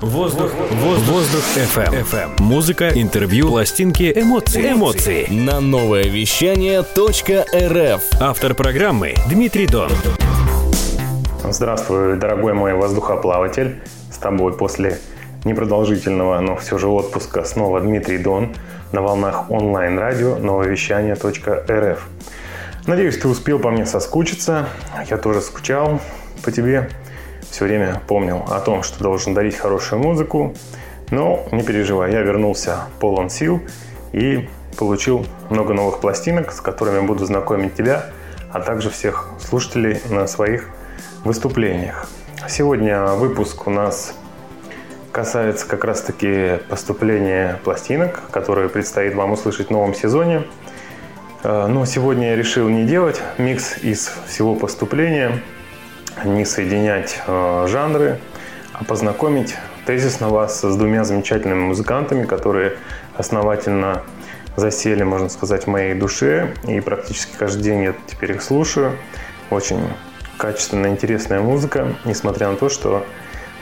Воздух, воздух, воздух FM. FM. Музыка, интервью, пластинки, эмоции. Эмоции. На новое вещание .рф. Автор программы Дмитрий Дон. Здравствуй, дорогой мой воздухоплаватель. С тобой после непродолжительного, но все же отпуска снова Дмитрий Дон на волнах онлайн-радио нововещание.рф. Надеюсь, ты успел по мне соскучиться. Я тоже скучал по тебе все время помнил о том, что должен дарить хорошую музыку. Но не переживай, я вернулся полон сил и получил много новых пластинок, с которыми буду знакомить тебя, а также всех слушателей на своих выступлениях. Сегодня выпуск у нас касается как раз-таки поступления пластинок, которые предстоит вам услышать в новом сезоне. Э, но сегодня я решил не делать микс из всего поступления – не соединять э, жанры, а познакомить тезисно вас с двумя замечательными музыкантами, которые основательно засели, можно сказать, в моей душе. И практически каждый день я теперь их слушаю. Очень качественная, интересная музыка, несмотря на то, что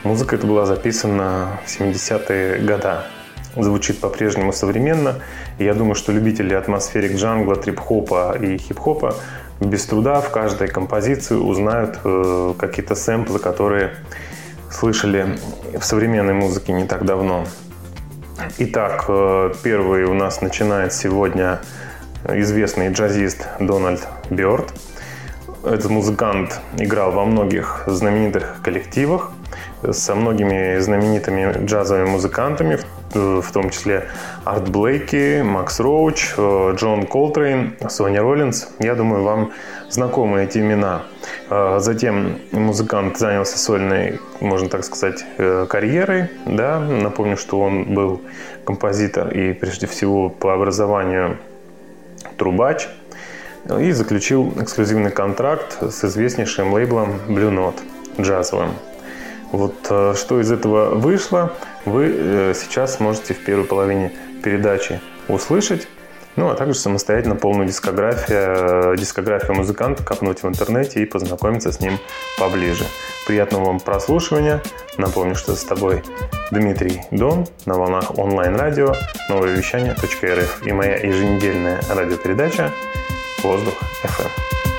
музыка эта была записана в 70-е годы. Звучит по-прежнему современно. И я думаю, что любители атмосферик джангла, трип-хопа и хип-хопа без труда в каждой композиции узнают э, какие-то сэмплы, которые слышали в современной музыке не так давно. Итак, э, первый у нас начинает сегодня известный джазист Дональд Бёрд. Этот музыкант играл во многих знаменитых коллективах со многими знаменитыми джазовыми музыкантами, в том числе Арт Блейки, Макс Роуч, э, Джон Колтрейн, Сонни Роллинс. Я думаю, вам знакомы эти имена. Э, затем музыкант занялся сольной, можно так сказать, э, карьерой. Да? Напомню, что он был композитор и прежде всего по образованию трубач. И заключил эксклюзивный контракт с известнейшим лейблом Blue Note джазовым. Вот что из этого вышло – вы э, сейчас сможете в первой половине передачи услышать. Ну, а также самостоятельно полную дискографию, э, дискографию музыканта копнуть в интернете и познакомиться с ним поближе. Приятного вам прослушивания. Напомню, что с тобой Дмитрий Дон на волнах онлайн-радио новое вещание.рф и моя еженедельная радиопередача «Воздух FM».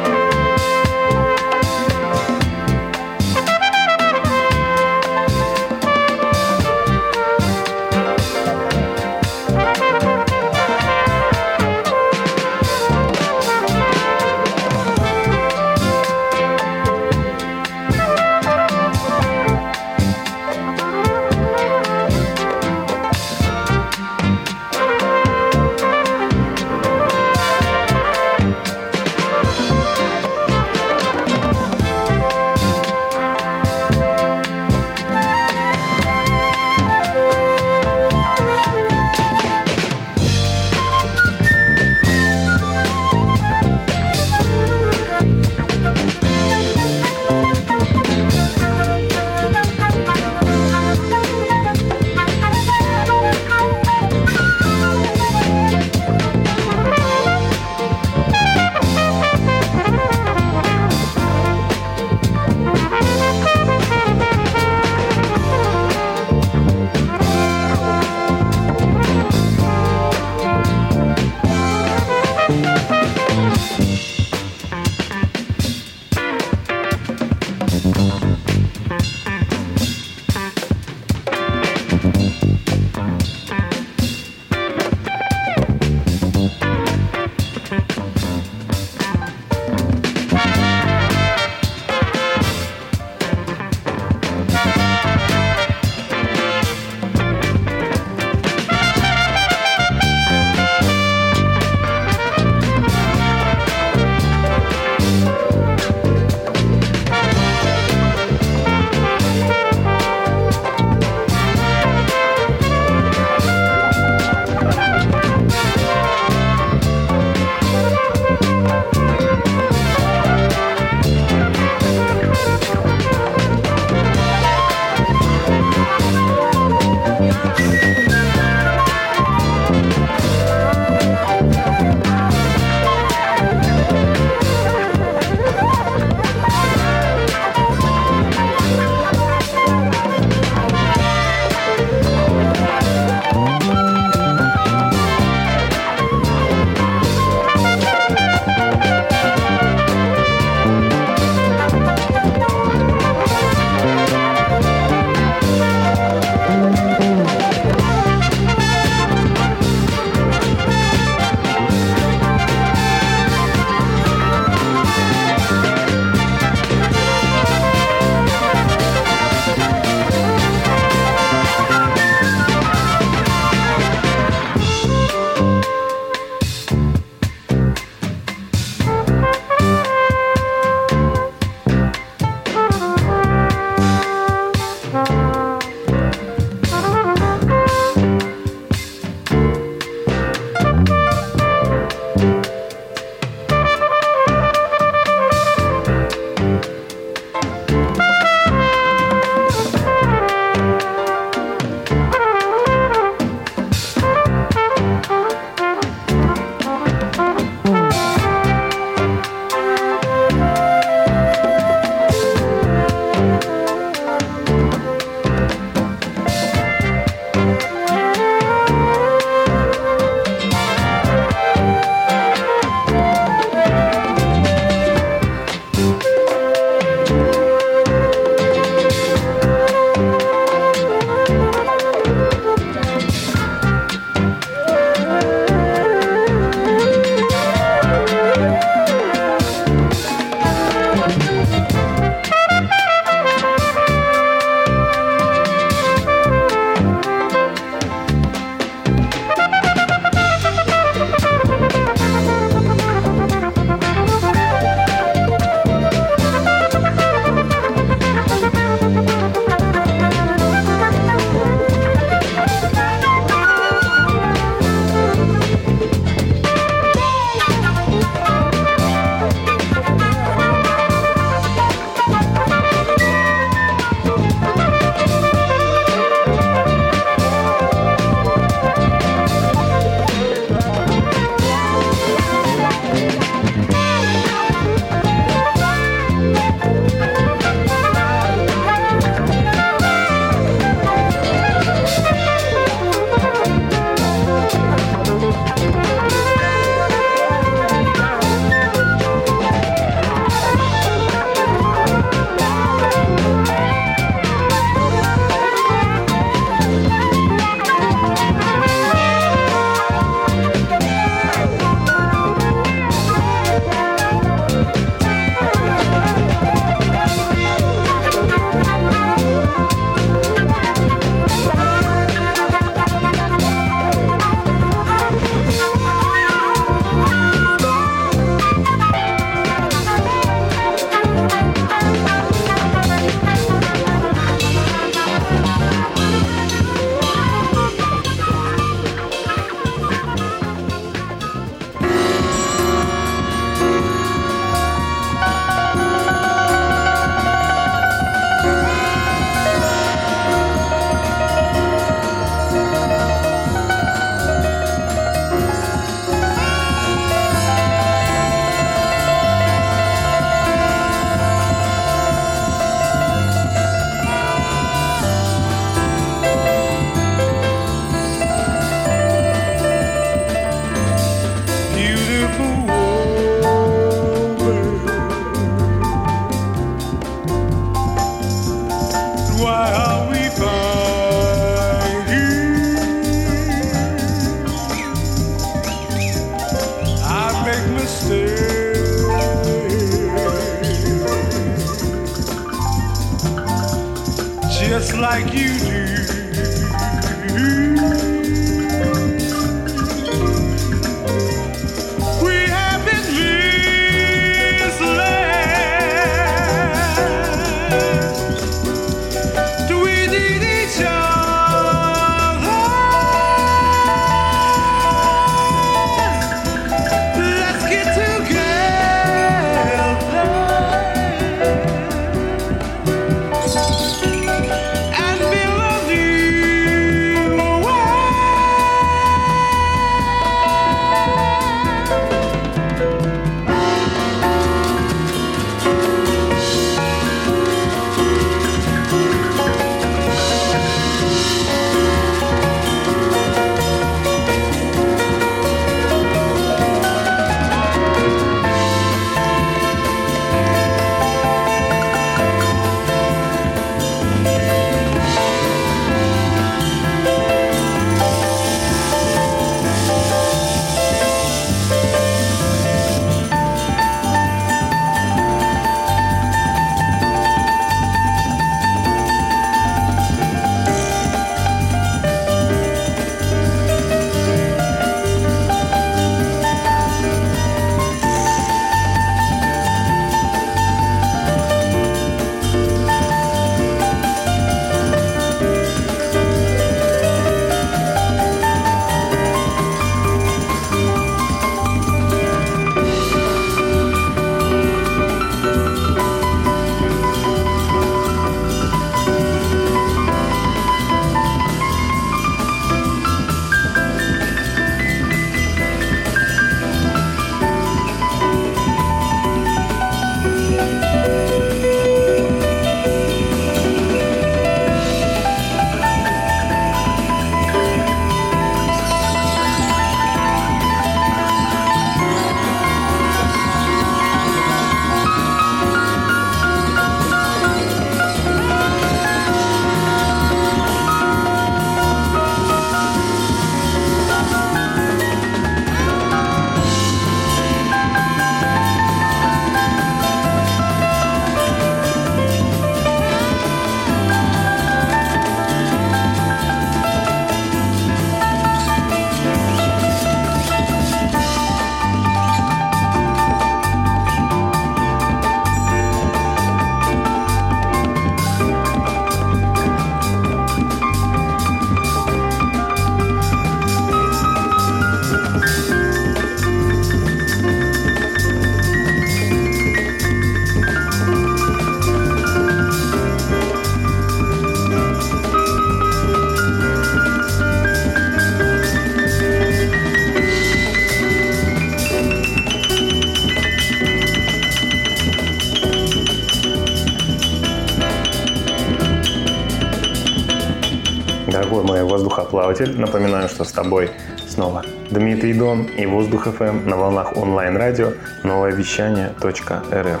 Воздухоплаватель. Напоминаю, что с тобой снова Дмитрий Дон и Воздух FM на волнах онлайн-радио новое вещание .рф.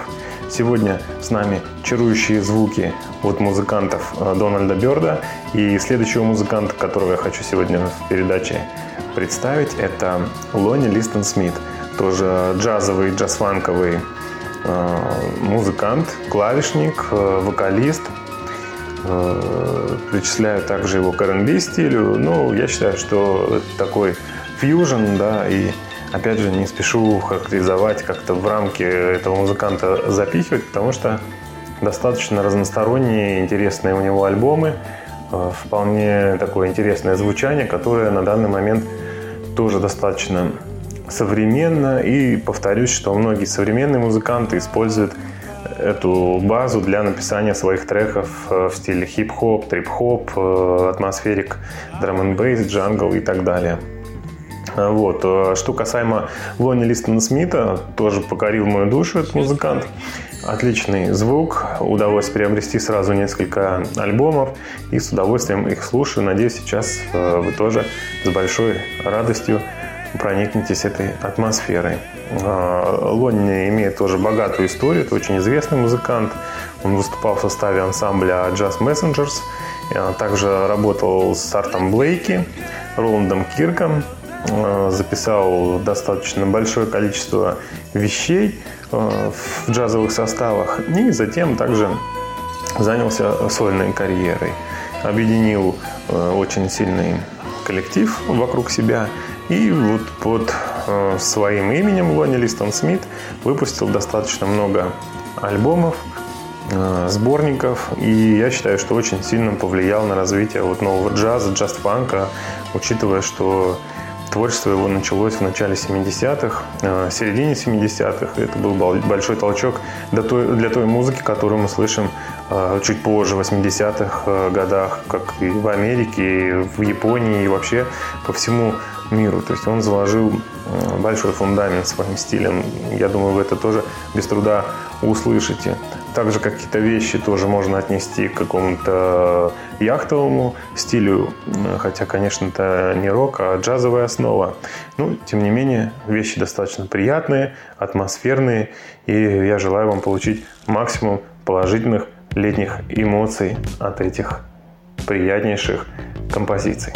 Сегодня с нами чарующие звуки от музыкантов э, Дональда Берда. И следующего музыканта, которого я хочу сегодня в передаче представить, это Лони Листон Смит. Тоже джазовый, джаз-фанковый э, музыкант, клавишник, э, вокалист – причисляю также его к R&B стилю. Ну, я считаю, что это такой фьюжн, да, и опять же не спешу характеризовать как-то в рамки этого музыканта запихивать, потому что достаточно разносторонние, интересные у него альбомы, э, вполне такое интересное звучание, которое на данный момент тоже достаточно современно. И повторюсь, что многие современные музыканты используют эту базу для написания своих треков э, в стиле хип-хоп, трип-хоп, э, атмосферик, драм н бейс, джангл и так далее. Э, вот. Что касаемо Лони Листона Смита, тоже покорил мою душу этот музыкант. Отличный звук, удалось приобрести сразу несколько альбомов и с удовольствием их слушаю. Надеюсь, сейчас вы тоже с большой радостью проникнетесь этой атмосферой. А, Лонни имеет тоже богатую историю, это очень известный музыкант. Он выступал в составе ансамбля Jazz Messengers, а также работал с Артом Блейки, Роландом Кирком, а, записал достаточно большое количество вещей в джазовых составах и затем также занялся сольной карьерой. объединил очень сильный коллектив вокруг себя и вот под э, своим именем Лони Листон Смит выпустил достаточно много альбомов, э, сборников, и я считаю, что очень сильно повлиял на развитие вот нового джаза, джаз-фанка, учитывая, что Творчество его началось в начале 70-х, э, середине 70-х. Это был большой толчок для той, для той музыки, которую мы слышим чуть позже, в 80-х э, годах, как и в Америке, и в Японии, и вообще по всему миру. То есть он заложил большой фундамент своим стилем. Я думаю, вы это тоже без труда услышите. Также какие-то вещи тоже можно отнести к какому-то яхтовому стилю, хотя, конечно, это не рок, а джазовая основа. Ну, тем не менее, вещи достаточно приятные, атмосферные, и я желаю вам получить максимум положительных летних эмоций от этих приятнейших композиций.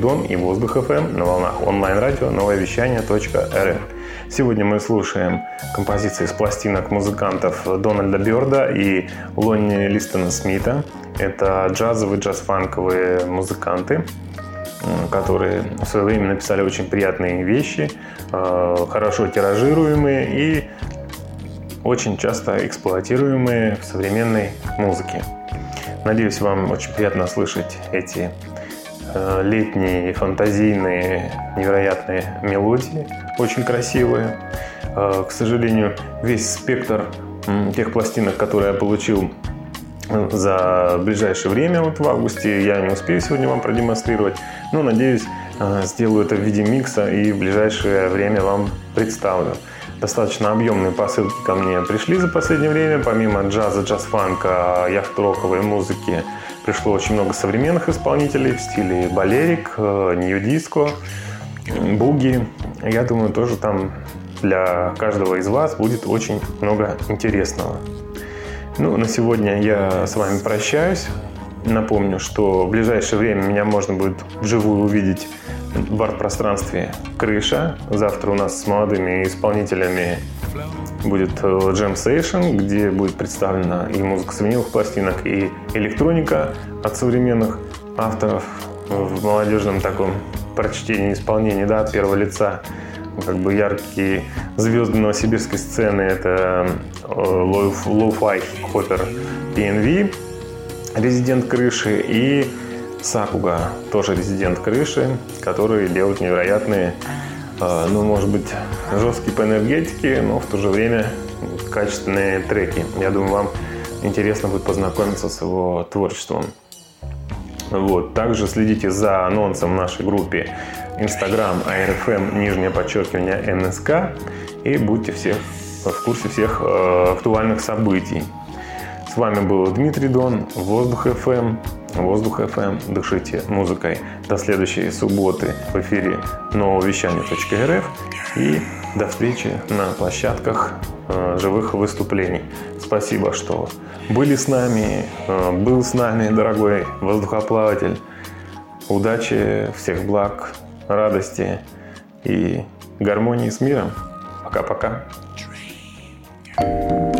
Дон и Воздух ФМ на волнах онлайн-радио новое вещание. Сегодня мы слушаем композиции с пластинок музыкантов Дональда Бёрда и Лонни Листона Смита. Это джазовые, джаз-фанковые музыканты, которые в свое время написали очень приятные вещи, э, хорошо тиражируемые и очень часто эксплуатируемые в современной музыке. Надеюсь, вам очень приятно слышать эти летние, фантазийные, невероятные мелодии, очень красивые. Э, к сожалению, весь спектр тех пластинок, которые я получил э, за ближайшее время, вот в августе, я не успею сегодня вам продемонстрировать, но надеюсь, сделаю это в виде микса и в ближайшее время вам представлю достаточно объемные посылки ко мне пришли за последнее время. Помимо джаза, джаз-фанка, яхт-роковой музыки пришло очень много современных исполнителей в стиле балерик, э, нью-диско, буги. Я думаю, тоже там для каждого из вас будет очень много интересного. Ну, на сегодня я с вами прощаюсь. Напомню, что в ближайшее время меня можно будет вживую увидеть в арт-пространстве «Крыша». Завтра у нас с молодыми исполнителями будет э, Jam Session, где будет представлена и музыка с виниловых пластинок, и электроника от современных авторов в молодежном таком прочтении, исполнении, да, от первого лица. Как бы яркие звезды новосибирской сцены – это э, Low-Fi Hopper PNV, резидент крыши, и Сакуга, тоже резидент крыши, который делает невероятные, ну, может быть, жесткие по энергетике, но в то же время качественные треки. Я думаю, вам интересно будет познакомиться с его творчеством. Вот. Также следите за анонсом в нашей группе Instagram ARFM, нижнее подчеркивание НСК, и будьте всех в курсе всех э, актуальных событий. С вами был Дмитрий Дон, Воздух FM. Воздух FM. Дышите музыкой. До следующей субботы в эфире нового вещания.рф. И до встречи на площадках э, живых выступлений. Спасибо, что были с нами, э, был с нами, дорогой воздухоплаватель. Удачи, всех благ, радости и гармонии с миром. Пока-пока. thank you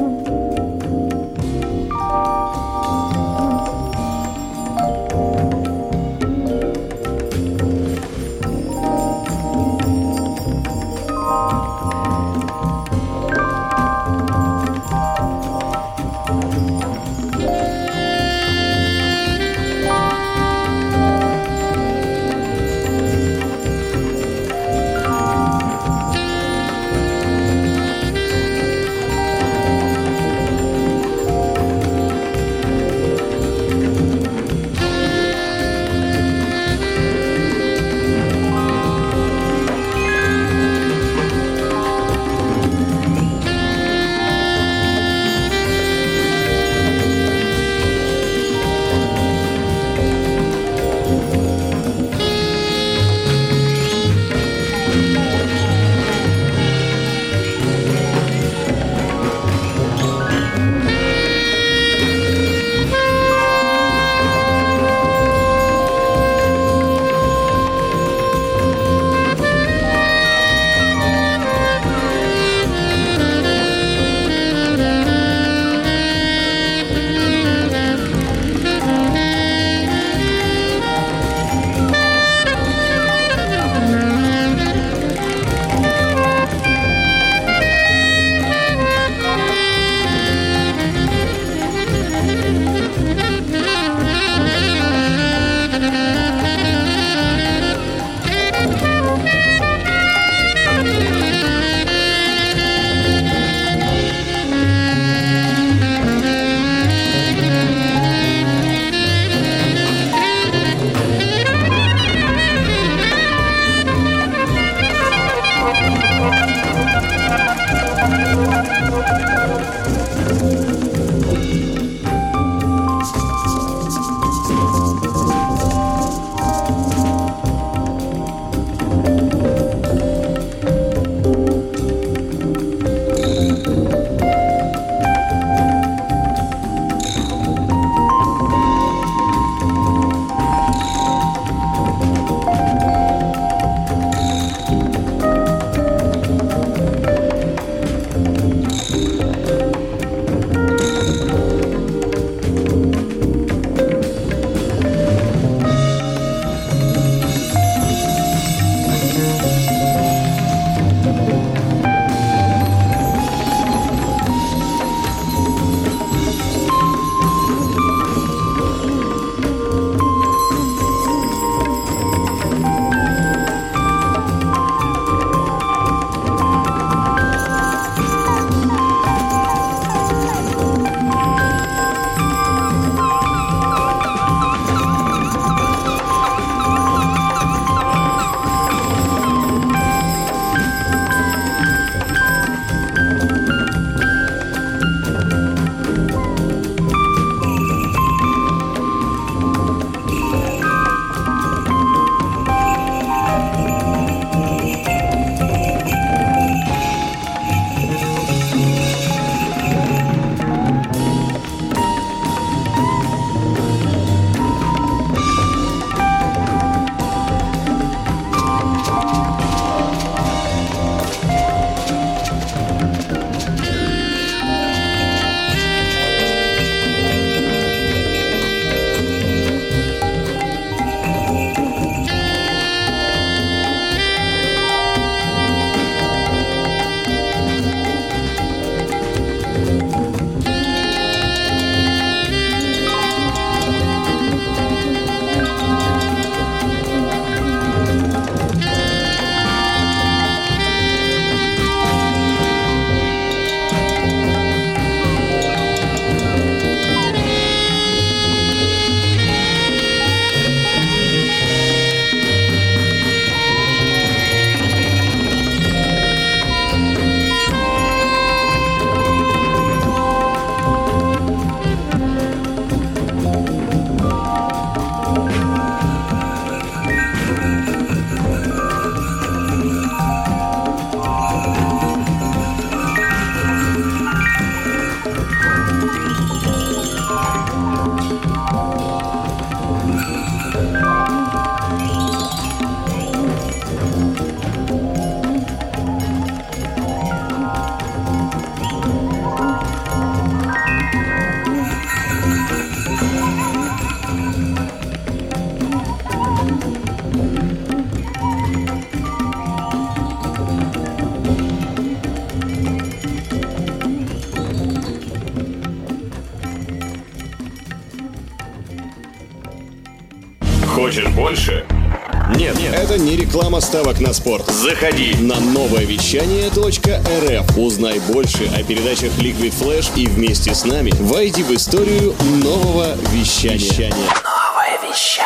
на спорт. Заходи на новое вещание .рф. Узнай больше о передачах Liquid Flash и вместе с нами войди в историю нового вещания. Новое вещание.